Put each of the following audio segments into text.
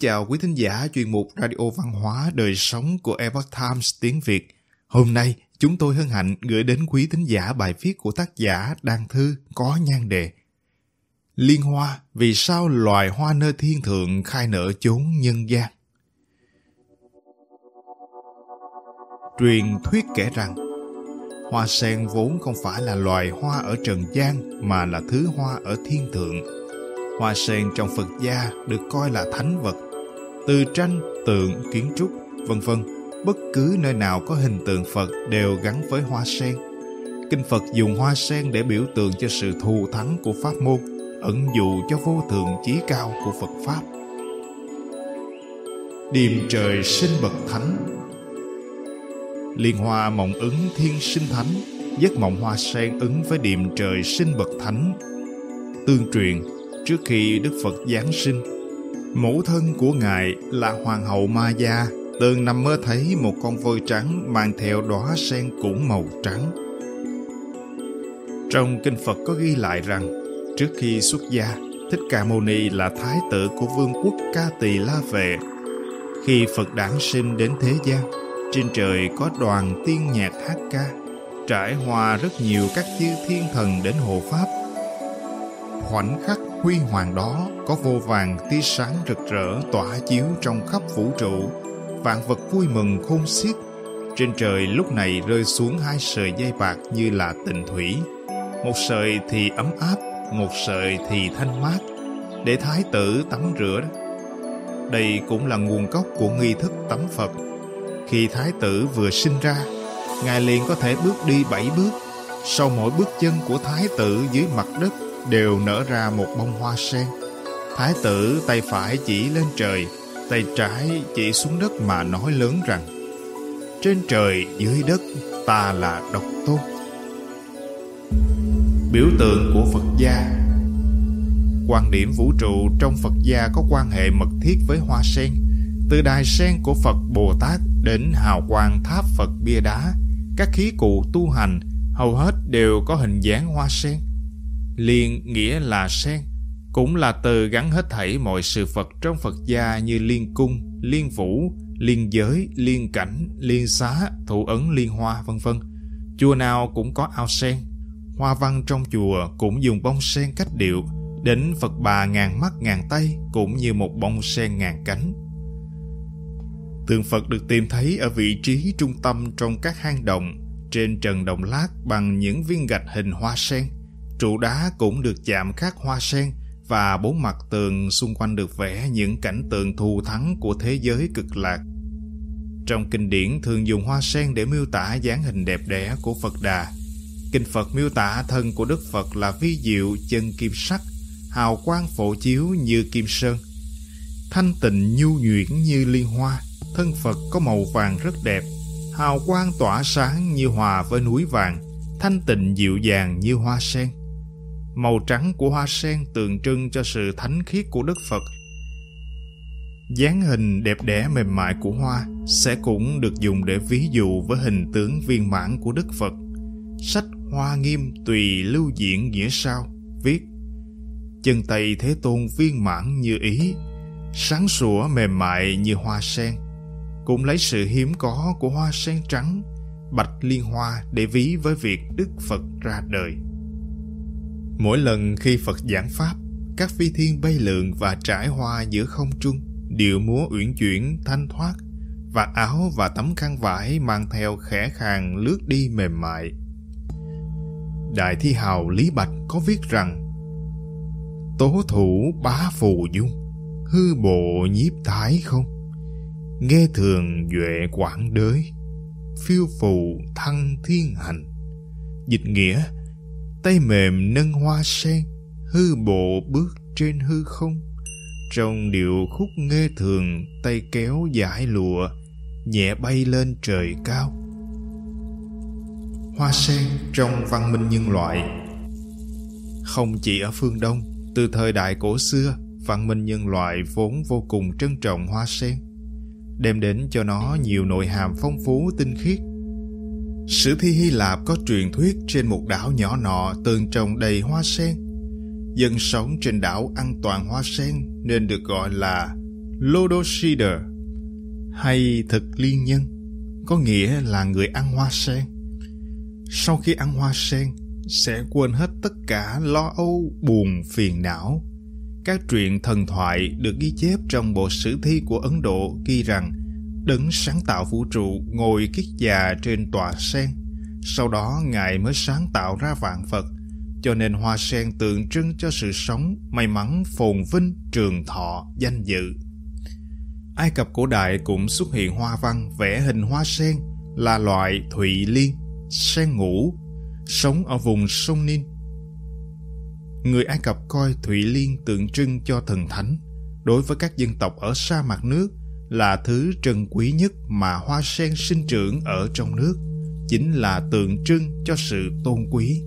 chào quý thính giả chuyên mục Radio Văn hóa Đời Sống của Epoch Times tiếng Việt. Hôm nay, chúng tôi hân hạnh gửi đến quý thính giả bài viết của tác giả Đăng Thư có nhan đề Liên hoa, vì sao loài hoa nơi thiên thượng khai nở chốn nhân gian? Truyền thuyết kể rằng, hoa sen vốn không phải là loài hoa ở trần gian mà là thứ hoa ở thiên thượng. Hoa sen trong Phật gia được coi là thánh vật. Từ tranh, tượng, kiến trúc, vân vân, bất cứ nơi nào có hình tượng Phật đều gắn với hoa sen. Kinh Phật dùng hoa sen để biểu tượng cho sự thù thắng của pháp môn, ẩn dụ cho vô thượng chí cao của Phật Pháp. Điềm trời sinh bậc thánh Liên hoa mộng ứng thiên sinh thánh, giấc mộng hoa sen ứng với điềm trời sinh bậc thánh. Tương truyền, trước khi Đức Phật Giáng sinh, mẫu thân của Ngài là Hoàng hậu Ma Gia từng nằm mơ thấy một con voi trắng mang theo đóa sen cũng màu trắng. Trong kinh Phật có ghi lại rằng, trước khi xuất gia, Thích Ca Mâu Ni là thái tử của vương quốc Ca Tỳ La Vệ. Khi Phật đản sinh đến thế gian, trên trời có đoàn tiên nhạc hát ca, trải hòa rất nhiều các chư thiên thần đến hộ pháp. Khoảnh khắc huy hoàng đó có vô vàng tia sáng rực rỡ tỏa chiếu trong khắp vũ trụ, vạn vật vui mừng khôn xiết. Trên trời lúc này rơi xuống hai sợi dây bạc như là tình thủy, một sợi thì ấm áp, một sợi thì thanh mát, để thái tử tắm rửa. Đây cũng là nguồn gốc của nghi thức tắm Phật khi thái tử vừa sinh ra, ngài liền có thể bước đi bảy bước. Sau mỗi bước chân của thái tử dưới mặt đất đều nở ra một bông hoa sen. Thái tử tay phải chỉ lên trời, tay trái chỉ xuống đất mà nói lớn rằng Trên trời dưới đất ta là độc tôn. Biểu tượng của Phật gia Quan điểm vũ trụ trong Phật gia có quan hệ mật thiết với hoa sen. Từ đài sen của Phật Bồ Tát đến hào quang tháp Phật bia đá, các khí cụ tu hành hầu hết đều có hình dáng hoa sen. Liên nghĩa là sen, cũng là từ gắn hết thảy mọi sự Phật trong Phật gia như liên cung, liên vũ, liên giới, liên cảnh, liên xá, thủ ấn liên hoa, vân vân. Chùa nào cũng có ao sen. Hoa văn trong chùa cũng dùng bông sen cách điệu, đến Phật bà ngàn mắt ngàn tay cũng như một bông sen ngàn cánh. Tượng Phật được tìm thấy ở vị trí trung tâm trong các hang động, trên trần đồng lát bằng những viên gạch hình hoa sen. Trụ đá cũng được chạm khắc hoa sen và bốn mặt tường xung quanh được vẽ những cảnh tượng thù thắng của thế giới cực lạc. Trong kinh điển thường dùng hoa sen để miêu tả dáng hình đẹp đẽ của Phật Đà. Kinh Phật miêu tả thân của Đức Phật là vi diệu chân kim sắc, hào quang phổ chiếu như kim sơn, thanh tịnh nhu nhuyễn như liên hoa, thân Phật có màu vàng rất đẹp, hào quang tỏa sáng như hòa với núi vàng, thanh tịnh dịu dàng như hoa sen. Màu trắng của hoa sen tượng trưng cho sự thánh khiết của Đức Phật. dáng hình đẹp đẽ mềm mại của hoa sẽ cũng được dùng để ví dụ với hình tướng viên mãn của Đức Phật. Sách Hoa Nghiêm tùy lưu diễn nghĩa sao viết chân tay thế tôn viên mãn như ý sáng sủa mềm mại như hoa sen cũng lấy sự hiếm có của hoa sen trắng, bạch liên hoa để ví với việc Đức Phật ra đời. Mỗi lần khi Phật giảng Pháp, các phi thiên bay lượn và trải hoa giữa không trung, điệu múa uyển chuyển, thanh thoát, và áo và tấm khăn vải mang theo khẽ khàng lướt đi mềm mại. Đại thi hào Lý Bạch có viết rằng Tố thủ bá phù dung, hư bộ nhiếp thái không? nghe thường duệ quảng đới phiêu phù thăng thiên hành dịch nghĩa tay mềm nâng hoa sen, hư bộ bước trên hư không trong điệu khúc nghe thường, tay kéo giải lụa, nhẹ bay lên trời cao hoa sen trong văn minh nhân loại, không chỉ ở phương đông, từ thời đại cổ xưa, văn minh nhân loại vốn vô cùng trân trọng hoa sen, đem đến cho nó nhiều nội hàm phong phú tinh khiết. Sử thi Hy Lạp có truyền thuyết trên một đảo nhỏ nọ tường trồng đầy hoa sen. Dân sống trên đảo ăn toàn hoa sen nên được gọi là Lodosider hay thực liên nhân có nghĩa là người ăn hoa sen. Sau khi ăn hoa sen, sẽ quên hết tất cả lo âu, buồn, phiền não. Các truyện thần thoại được ghi chép trong bộ sử thi của Ấn Độ ghi rằng đấng sáng tạo vũ trụ ngồi kiết già trên tòa sen. Sau đó Ngài mới sáng tạo ra vạn vật, cho nên hoa sen tượng trưng cho sự sống, may mắn, phồn vinh, trường thọ, danh dự. Ai Cập cổ đại cũng xuất hiện hoa văn vẽ hình hoa sen là loại thụy liên, sen ngủ sống ở vùng sông Ninh Người Ai Cập coi thụy liên tượng trưng cho thần thánh. Đối với các dân tộc ở sa mạc nước là thứ trân quý nhất mà hoa sen sinh trưởng ở trong nước, chính là tượng trưng cho sự tôn quý.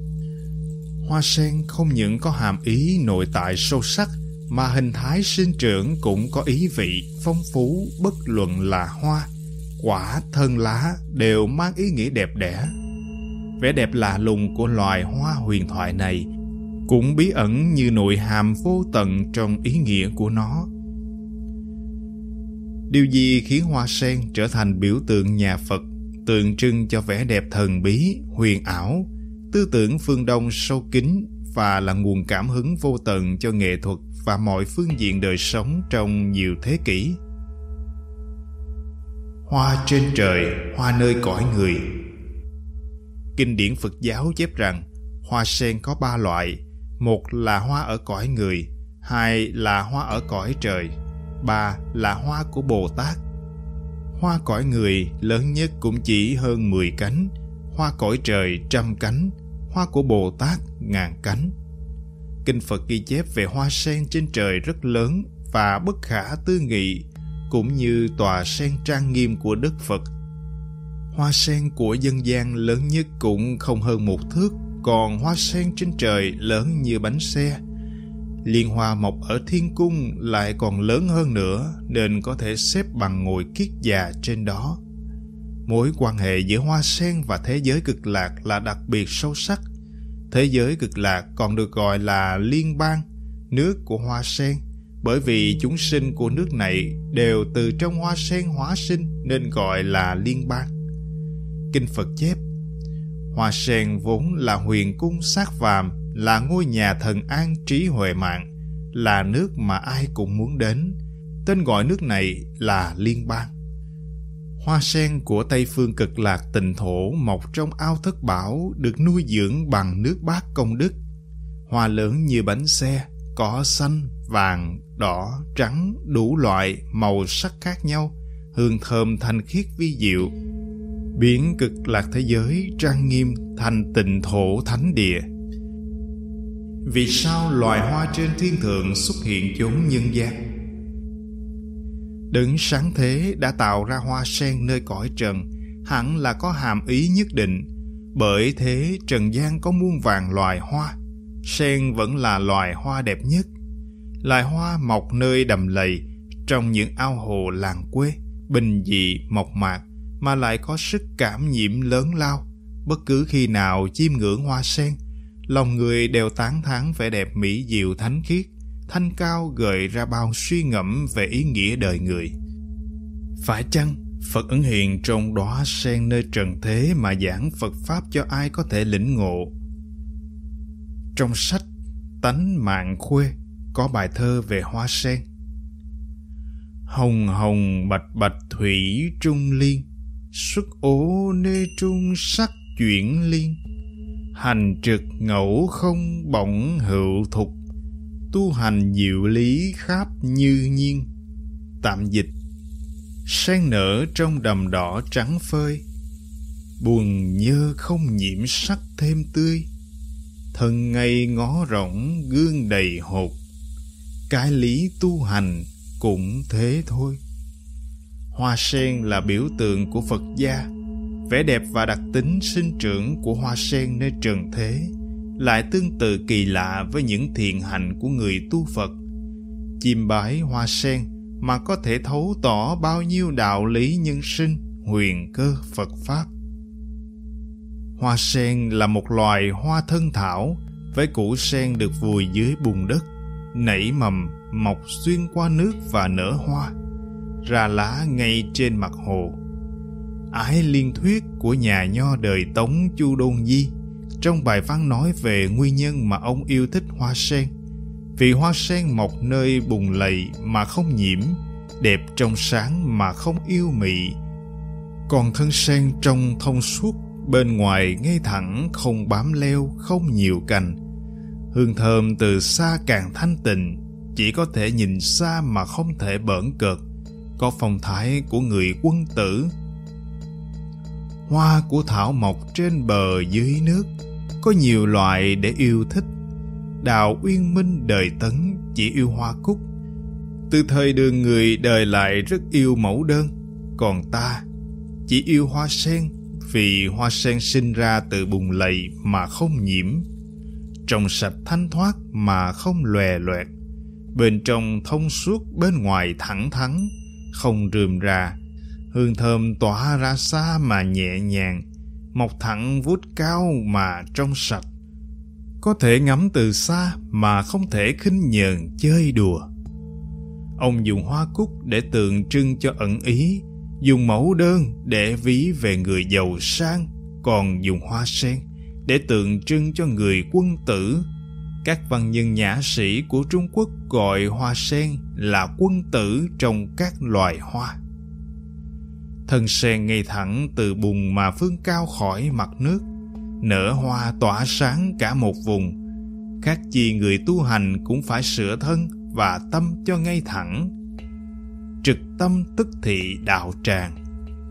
Hoa sen không những có hàm ý nội tại sâu sắc mà hình thái sinh trưởng cũng có ý vị phong phú bất luận là hoa quả thân lá đều mang ý nghĩa đẹp đẽ vẻ đẹp lạ lùng của loài hoa huyền thoại này cũng bí ẩn như nội hàm vô tận trong ý nghĩa của nó điều gì khiến hoa sen trở thành biểu tượng nhà phật, tượng trưng cho vẻ đẹp thần bí, huyền ảo, tư tưởng phương đông sâu kín và là nguồn cảm hứng vô tận cho nghệ thuật và mọi phương diện đời sống trong nhiều thế kỷ? Hoa trên trời, hoa nơi cõi người. Kinh điển phật giáo chép rằng, hoa sen có ba loại. Một là hoa ở cõi người, hai là hoa ở cõi trời ba là hoa của bồ tát hoa cõi người lớn nhất cũng chỉ hơn 10 cánh hoa cõi trời trăm cánh hoa của bồ tát ngàn cánh Kinh Phật ghi chép về hoa sen trên trời rất lớn và bất khả tư nghị, cũng như tòa sen trang nghiêm của Đức Phật. Hoa sen của dân gian lớn nhất cũng không hơn một thước, còn hoa sen trên trời lớn như bánh xe. Liên hoa mọc ở thiên cung lại còn lớn hơn nữa nên có thể xếp bằng ngồi kiết già trên đó. Mối quan hệ giữa hoa sen và thế giới cực lạc là đặc biệt sâu sắc Thế giới cực lạc còn được gọi là liên bang, nước của hoa sen, bởi vì chúng sinh của nước này đều từ trong hoa sen hóa sinh nên gọi là liên bang. Kinh Phật chép, hoa sen vốn là huyền cung sát phàm, là ngôi nhà thần an trí huệ mạng, là nước mà ai cũng muốn đến. Tên gọi nước này là liên bang. Hoa sen của Tây phương cực lạc tịnh thổ mọc trong ao thất bảo được nuôi dưỡng bằng nước bát công đức. Hoa lớn như bánh xe, cỏ xanh, vàng, đỏ, trắng, đủ loại, màu sắc khác nhau, hương thơm thanh khiết vi diệu. Biển cực lạc thế giới trang nghiêm thành tịnh thổ thánh địa. Vì sao loài hoa trên thiên thượng xuất hiện chốn nhân gian? Đấng sáng thế đã tạo ra hoa sen nơi cõi trần, hẳn là có hàm ý nhất định. Bởi thế trần gian có muôn vàng loài hoa, sen vẫn là loài hoa đẹp nhất. Loài hoa mọc nơi đầm lầy, trong những ao hồ làng quê, bình dị, mộc mạc, mà lại có sức cảm nhiễm lớn lao. Bất cứ khi nào chiêm ngưỡng hoa sen, lòng người đều tán thán vẻ đẹp mỹ diệu thánh khiết thanh cao gợi ra bao suy ngẫm về ý nghĩa đời người. Phải chăng Phật ứng hiện trong đóa sen nơi trần thế mà giảng Phật Pháp cho ai có thể lĩnh ngộ? Trong sách Tánh Mạng Khuê có bài thơ về hoa sen. Hồng hồng bạch bạch thủy trung liên, xuất ố nê trung sắc chuyển liên. Hành trực ngẫu không bỗng hữu thục, tu hành diệu lý khắp như nhiên. Tạm dịch sen nở trong đầm đỏ trắng phơi buồn nhơ không nhiễm sắc thêm tươi. Thân ngay ngó rộng gương đầy hột cái lý tu hành cũng thế thôi. Hoa sen là biểu tượng của phật gia vẻ đẹp và đặc tính sinh trưởng của hoa sen nơi trần thế lại tương tự kỳ lạ với những thiện hành của người tu Phật. Chim bái hoa sen mà có thể thấu tỏ bao nhiêu đạo lý nhân sinh, huyền cơ Phật Pháp. Hoa sen là một loài hoa thân thảo, với củ sen được vùi dưới bùn đất, nảy mầm, mọc xuyên qua nước và nở hoa. ra lá ngay trên mặt hồ. Ái liên thuyết của nhà nho đời Tống Chu Đôn Di trong bài văn nói về nguyên nhân mà ông yêu thích hoa sen. Vì hoa sen mọc nơi bùn lầy mà không nhiễm, đẹp trong sáng mà không yêu mị. Còn thân sen trong thông suốt, bên ngoài ngay thẳng không bám leo, không nhiều cành. Hương thơm từ xa càng thanh tịnh, chỉ có thể nhìn xa mà không thể bỡn cợt, có phong thái của người quân tử. Hoa của thảo mọc trên bờ dưới nước, có nhiều loại để yêu thích. Đào Uyên Minh đời Tấn chỉ yêu hoa cúc. Từ thời đường người đời lại rất yêu mẫu đơn, còn ta chỉ yêu hoa sen vì hoa sen sinh ra từ bùn lầy mà không nhiễm, trong sạch thanh thoát mà không lòe loẹt, bên trong thông suốt bên ngoài thẳng thắn, không rườm rà, hương thơm tỏa ra xa mà nhẹ nhàng, mọc thẳng vút cao mà trong sạch. Có thể ngắm từ xa mà không thể khinh nhờn chơi đùa. Ông dùng hoa cúc để tượng trưng cho ẩn ý, dùng mẫu đơn để ví về người giàu sang, còn dùng hoa sen để tượng trưng cho người quân tử. Các văn nhân nhã sĩ của Trung Quốc gọi hoa sen là quân tử trong các loài hoa thân sen ngay thẳng từ bùn mà phương cao khỏi mặt nước. Nở hoa tỏa sáng cả một vùng. Khác chi người tu hành cũng phải sửa thân và tâm cho ngay thẳng. Trực tâm tức thị đạo tràng.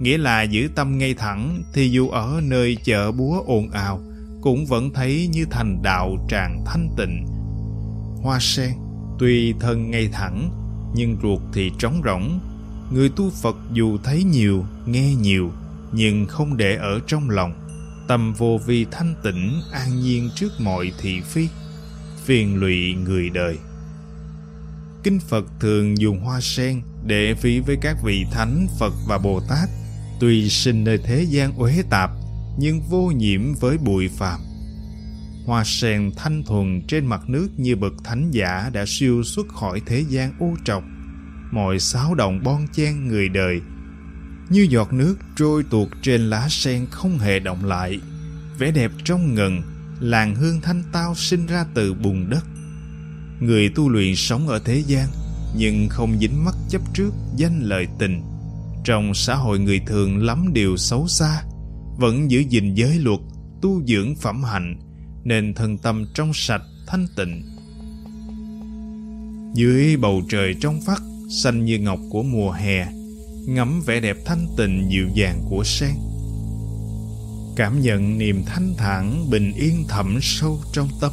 Nghĩa là giữ tâm ngay thẳng thì dù ở nơi chợ búa ồn ào, cũng vẫn thấy như thành đạo tràng thanh tịnh. Hoa sen tuy thân ngay thẳng, nhưng ruột thì trống rỗng người tu phật dù thấy nhiều, nghe nhiều, nhưng không để ở trong lòng. Tâm vô vi thanh tịnh, an nhiên trước mọi thị phi. Phiền lụy người đời. Kinh phật thường dùng hoa sen để ví với các vị thánh phật và bồ tát. Tuy sinh nơi thế gian uế tạp, nhưng vô nhiễm với bụi phàm. Hoa sen thanh thuần trên mặt nước như bậc thánh giả đã siêu xuất khỏi thế gian ô trọc mọi xáo động bon chen người đời. Như giọt nước trôi tuột trên lá sen không hề động lại. Vẻ đẹp trong ngần, làng hương thanh tao sinh ra từ bùn đất. Người tu luyện sống ở thế gian, nhưng không dính mắc chấp trước danh lợi tình. Trong xã hội người thường lắm điều xấu xa, vẫn giữ gìn giới luật, tu dưỡng phẩm hạnh, nên thân tâm trong sạch thanh tịnh. Dưới bầu trời trong vắt xanh như ngọc của mùa hè, ngắm vẻ đẹp thanh tịnh dịu dàng của sen. Cảm nhận niềm thanh thản bình yên thẳm sâu trong tâm.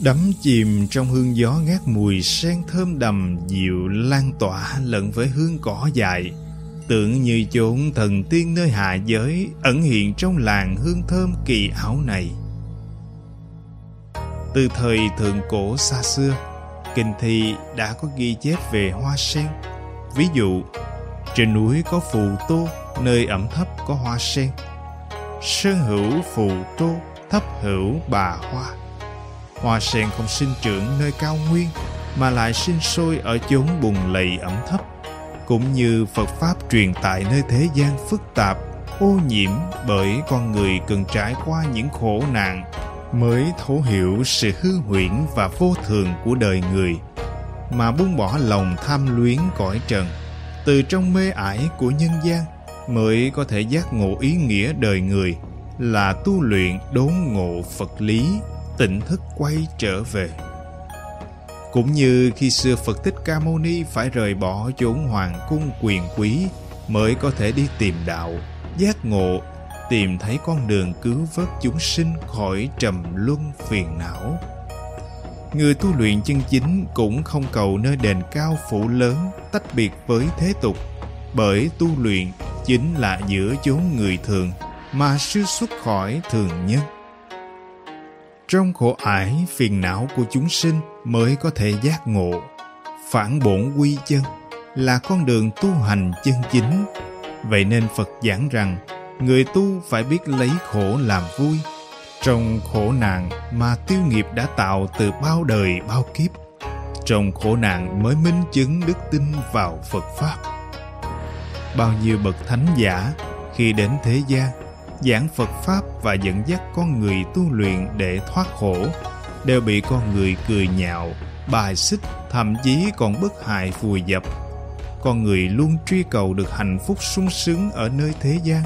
Đắm chìm trong hương gió ngát mùi sen thơm đầm dịu lan tỏa lẫn với hương cỏ dại, tưởng như chốn thần tiên nơi hạ giới ẩn hiện trong làng hương thơm kỳ ảo này. Từ thời thượng cổ xa xưa kinh thi đã có ghi chép về hoa sen. Ví dụ, trên núi có phù tô, nơi ẩm thấp có hoa sen. Sơn hữu phù tô, thấp hữu bà hoa. Hoa sen không sinh trưởng nơi cao nguyên, mà lại sinh sôi ở chốn bùn lầy ẩm thấp. Cũng như Phật Pháp truyền tại nơi thế gian phức tạp, ô nhiễm bởi con người cần trải qua những khổ nạn mới thấu hiểu sự hư huyễn và vô thường của đời người, mà buông bỏ lòng tham luyến cõi trần, từ trong mê ải của nhân gian mới có thể giác ngộ ý nghĩa đời người, là tu luyện đốn ngộ phật lý, tỉnh thức quay trở về. Cũng như khi xưa phật thích ca mâu ni phải rời bỏ chốn hoàng cung quyền quý mới có thể đi tìm đạo, giác ngộ tìm thấy con đường cứu vớt chúng sinh khỏi trầm luân phiền não. Người tu luyện chân chính cũng không cầu nơi đền cao phủ lớn tách biệt với thế tục, bởi tu luyện chính là giữa chốn người thường mà sư xuất khỏi thường nhân. Trong khổ ải phiền não của chúng sinh mới có thể giác ngộ, phản bổn quy chân là con đường tu hành chân chính. Vậy nên phật giảng rằng người tu phải biết lấy khổ làm vui trong khổ nạn mà tiêu nghiệp đã tạo từ bao đời bao kiếp trong khổ nạn mới minh chứng đức tin vào Phật Pháp. Bao nhiêu bậc thánh giả khi đến thế gian giảng Phật Pháp và dẫn dắt con người tu luyện để thoát khổ đều bị con người cười nhạo, bài xích, thậm chí còn bức hại vùi dập. Con người luôn truy cầu được hạnh phúc sung sướng ở nơi thế gian.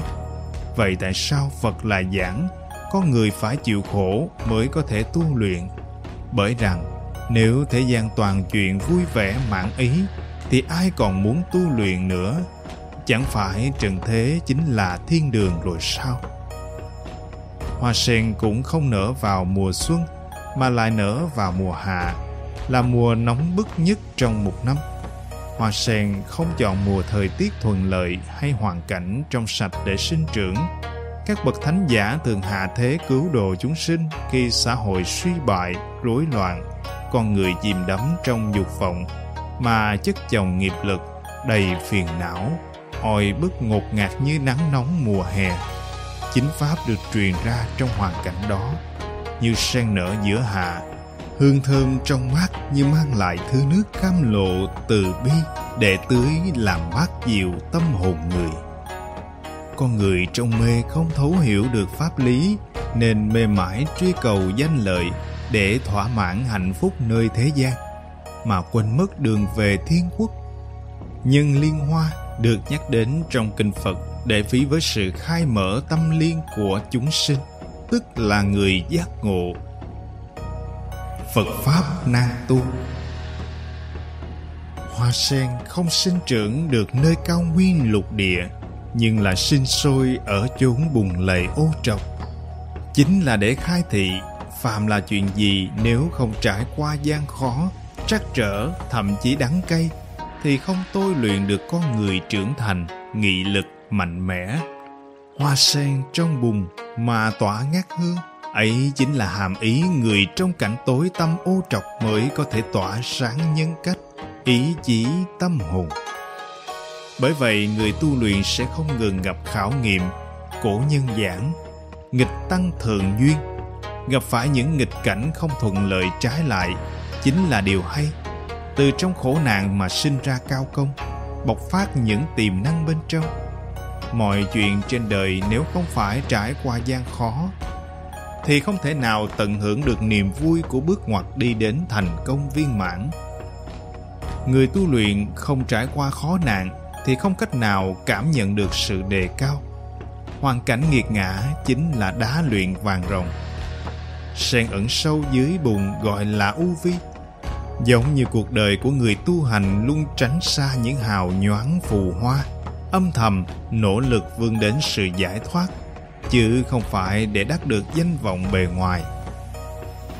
Vậy tại sao Phật lại giảng con người phải chịu khổ mới có thể tu luyện? Bởi rằng, nếu thế gian toàn chuyện vui vẻ mãn ý, thì ai còn muốn tu luyện nữa? Chẳng phải trần thế chính là thiên đường rồi sao? Hoa sen cũng không nở vào mùa xuân, mà lại nở vào mùa hạ, là mùa nóng bức nhất trong một năm. Hoa sen không chọn mùa thời tiết thuận lợi hay hoàn cảnh trong sạch để sinh trưởng. Các bậc thánh giả thường hạ thế cứu độ chúng sinh khi xã hội suy bại, rối loạn, con người chìm đắm trong dục vọng mà chất chồng nghiệp lực đầy phiền não, oi bức ngột ngạt như nắng nóng mùa hè. Chính pháp được truyền ra trong hoàn cảnh đó như sen nở giữa hạ hương thơm trong mát như mang lại thứ nước cam lộ từ bi, để tưới làm mát dịu tâm hồn người. Con người trong mê không thấu hiểu được pháp lý, nên mê mãi truy cầu danh lợi để thỏa mãn hạnh phúc nơi thế gian, mà quên mất đường về thiên quốc. Nhân liên hoa được nhắc đến trong kinh phật để ví với sự khai mở tâm liên của chúng sinh, tức là người giác ngộ phật pháp nan tu. Hoa sen không sinh trưởng được nơi cao nguyên lục địa, nhưng là sinh sôi ở chốn bùn lầy ô trọc. Chính là để khai thị, phàm là chuyện gì nếu không trải qua gian khó, trắc trở, thậm chí đắng cay, thì không tôi luyện được con người trưởng thành, nghị lực mạnh mẽ. Hoa sen trong bùn mà tỏa ngát hương ấy chính là hàm ý người trong cảnh tối tâm ô trọc mới có thể tỏa sáng nhân cách, ý chí, tâm hồn. Bởi vậy, người tu luyện sẽ không ngừng gặp khảo nghiệm, cổ nhân giảng, nghịch tăng thường duyên. Gặp phải những nghịch cảnh không thuận lợi trái lại chính là điều hay. Từ trong khổ nạn mà sinh ra cao công, bộc phát những tiềm năng bên trong. Mọi chuyện trên đời nếu không phải trải qua gian khó thì không thể nào tận hưởng được niềm vui của bước ngoặt đi đến thành công viên mãn. Người tu luyện không trải qua khó nạn thì không cách nào cảm nhận được sự đề cao. Hoàn cảnh nghiệt ngã chính là đá luyện vàng rồng, sen ẩn sâu dưới bùn gọi là u vi. Giống như cuộc đời của người tu hành luôn tránh xa những hào nhoáng phù hoa, âm thầm, nỗ lực vươn đến sự giải thoát chứ không phải để đắc được danh vọng bề ngoài.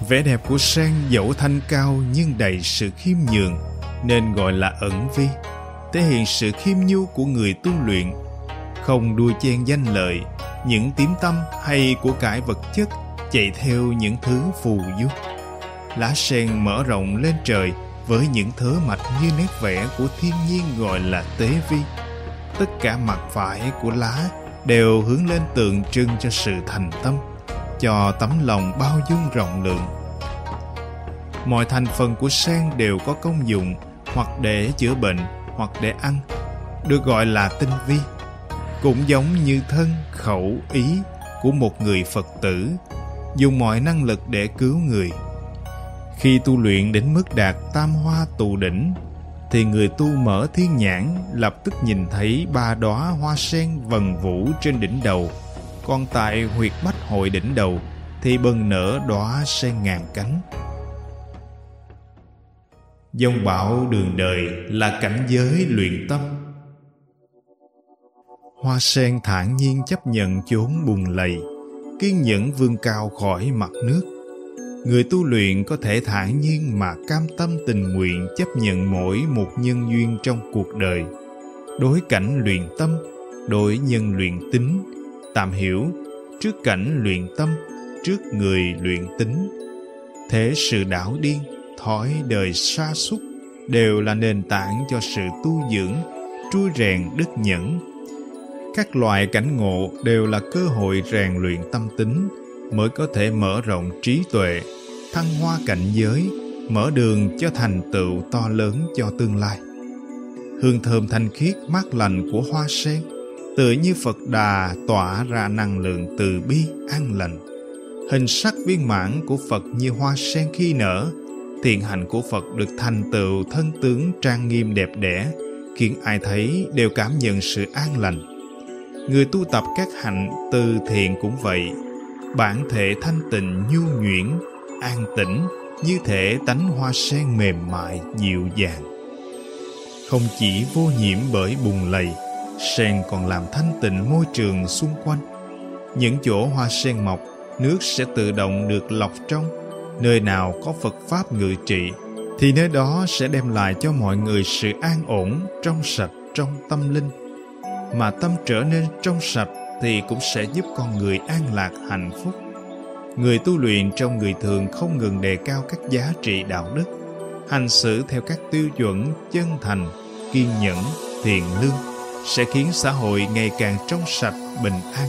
Vẻ đẹp của sen dẫu thanh cao nhưng đầy sự khiêm nhường, nên gọi là ẩn vi. Thể hiện sự khiêm nhu của người tu luyện, không đua chen danh lợi, những tím tâm hay của cải vật chất chạy theo những thứ phù du. Lá sen mở rộng lên trời với những thớ mạch như nét vẽ của thiên nhiên gọi là tế vi. Tất cả mặt phải của lá đều hướng lên tượng trưng cho sự thành tâm, cho tấm lòng bao dung rộng lượng. Mọi thành phần của sen đều có công dụng, hoặc để chữa bệnh, hoặc để ăn, được gọi là tinh vi. Cũng giống như thân, khẩu, ý của một người phật tử, dùng mọi năng lực để cứu người. Khi tu luyện đến mức đạt tam hoa tù đỉnh thì người tu mở thiên nhãn, lập tức nhìn thấy ba đóa hoa sen vần vũ trên đỉnh đầu. Còn tại huyệt bách hội đỉnh đầu, thì bừng nở đóa sen ngàn cánh. Dông bão đường đời là cảnh giới luyện tâm. Hoa sen thản nhiên chấp nhận chốn bùn lầy, kiên nhẫn vươn cao khỏi mặt nước người tu luyện có thể thản nhiên mà cam tâm tình nguyện chấp nhận mỗi một nhân duyên trong cuộc đời. Đối cảnh luyện tâm, đối nhân luyện tính. Tạm hiểu, trước cảnh luyện tâm, trước người luyện tính. Thế sự đảo điên thói đời sa sút đều là nền tảng cho sự tu dưỡng, trui rèn đức nhẫn. Các loại cảnh ngộ đều là cơ hội rèn luyện tâm tính mới có thể mở rộng trí tuệ thăng hoa cảnh giới mở đường cho thành tựu to lớn cho tương lai. Hương thơm thanh khiết mát lành của hoa sen tự như Phật Đà tỏa ra năng lượng từ bi an lành. Hình sắc viên mãn của Phật như hoa sen khi nở, thiện hạnh của Phật được thành tựu thân tướng trang nghiêm đẹp đẽ, khiến ai thấy đều cảm nhận sự an lành. Người tu tập các hạnh từ thiện cũng vậy, bản thể thanh tịnh nhu nhuyễn, an tĩnh, như thể tánh hoa sen mềm mại, dịu dàng. Không chỉ vô nhiễm bởi bùn lầy, sen còn làm thanh tịnh môi trường xung quanh. Những chỗ hoa sen mọc, nước sẽ tự động được lọc trong. Nơi nào có Phật Pháp ngự trị, thì nơi đó sẽ đem lại cho mọi người sự an ổn, trong sạch trong tâm linh. Mà tâm trở nên trong sạch thì cũng sẽ giúp con người an lạc hạnh phúc. Người tu luyện trong người thường không ngừng đề cao các giá trị đạo đức, hành xử theo các tiêu chuẩn chân thành, kiên nhẫn, thiện lương sẽ khiến xã hội ngày càng trong sạch, bình an.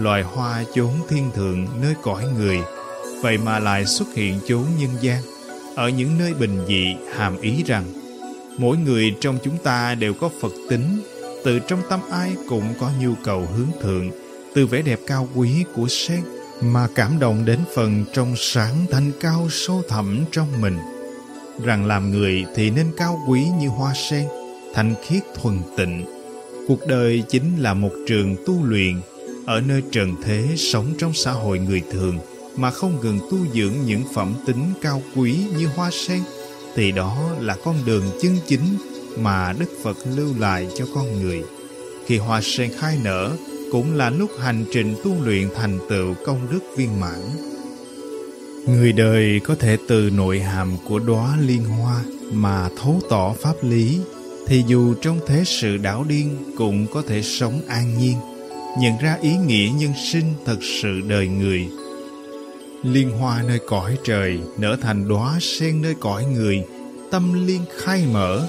Loài hoa chốn thiên thượng nơi cõi người, vậy mà lại xuất hiện chốn nhân gian, ở những nơi bình dị hàm ý rằng mỗi người trong chúng ta đều có Phật tính, từ trong tâm ai cũng có nhu cầu hướng thượng, từ vẻ đẹp cao quý của sen mà cảm động đến phần trong sáng thanh cao sâu thẳm trong mình rằng làm người thì nên cao quý như hoa sen thanh khiết thuần tịnh. Cuộc đời chính là một trường tu luyện, ở nơi trần thế sống trong xã hội người thường mà không ngừng tu dưỡng những phẩm tính cao quý như hoa sen, thì đó là con đường chân chính mà Đức Phật lưu lại cho con người. Khi hoa sen khai nở, cũng là lúc hành trình tu luyện thành tựu công đức viên mãn. Người đời có thể từ nội hàm của đóa liên hoa mà thấu tỏ pháp lý thì dù trong thế sự đảo điên cũng có thể sống an nhiên nhận ra ý nghĩa nhân sinh thật sự đời người liên hoa nơi cõi trời nở thành đóa sen nơi cõi người tâm liên khai mở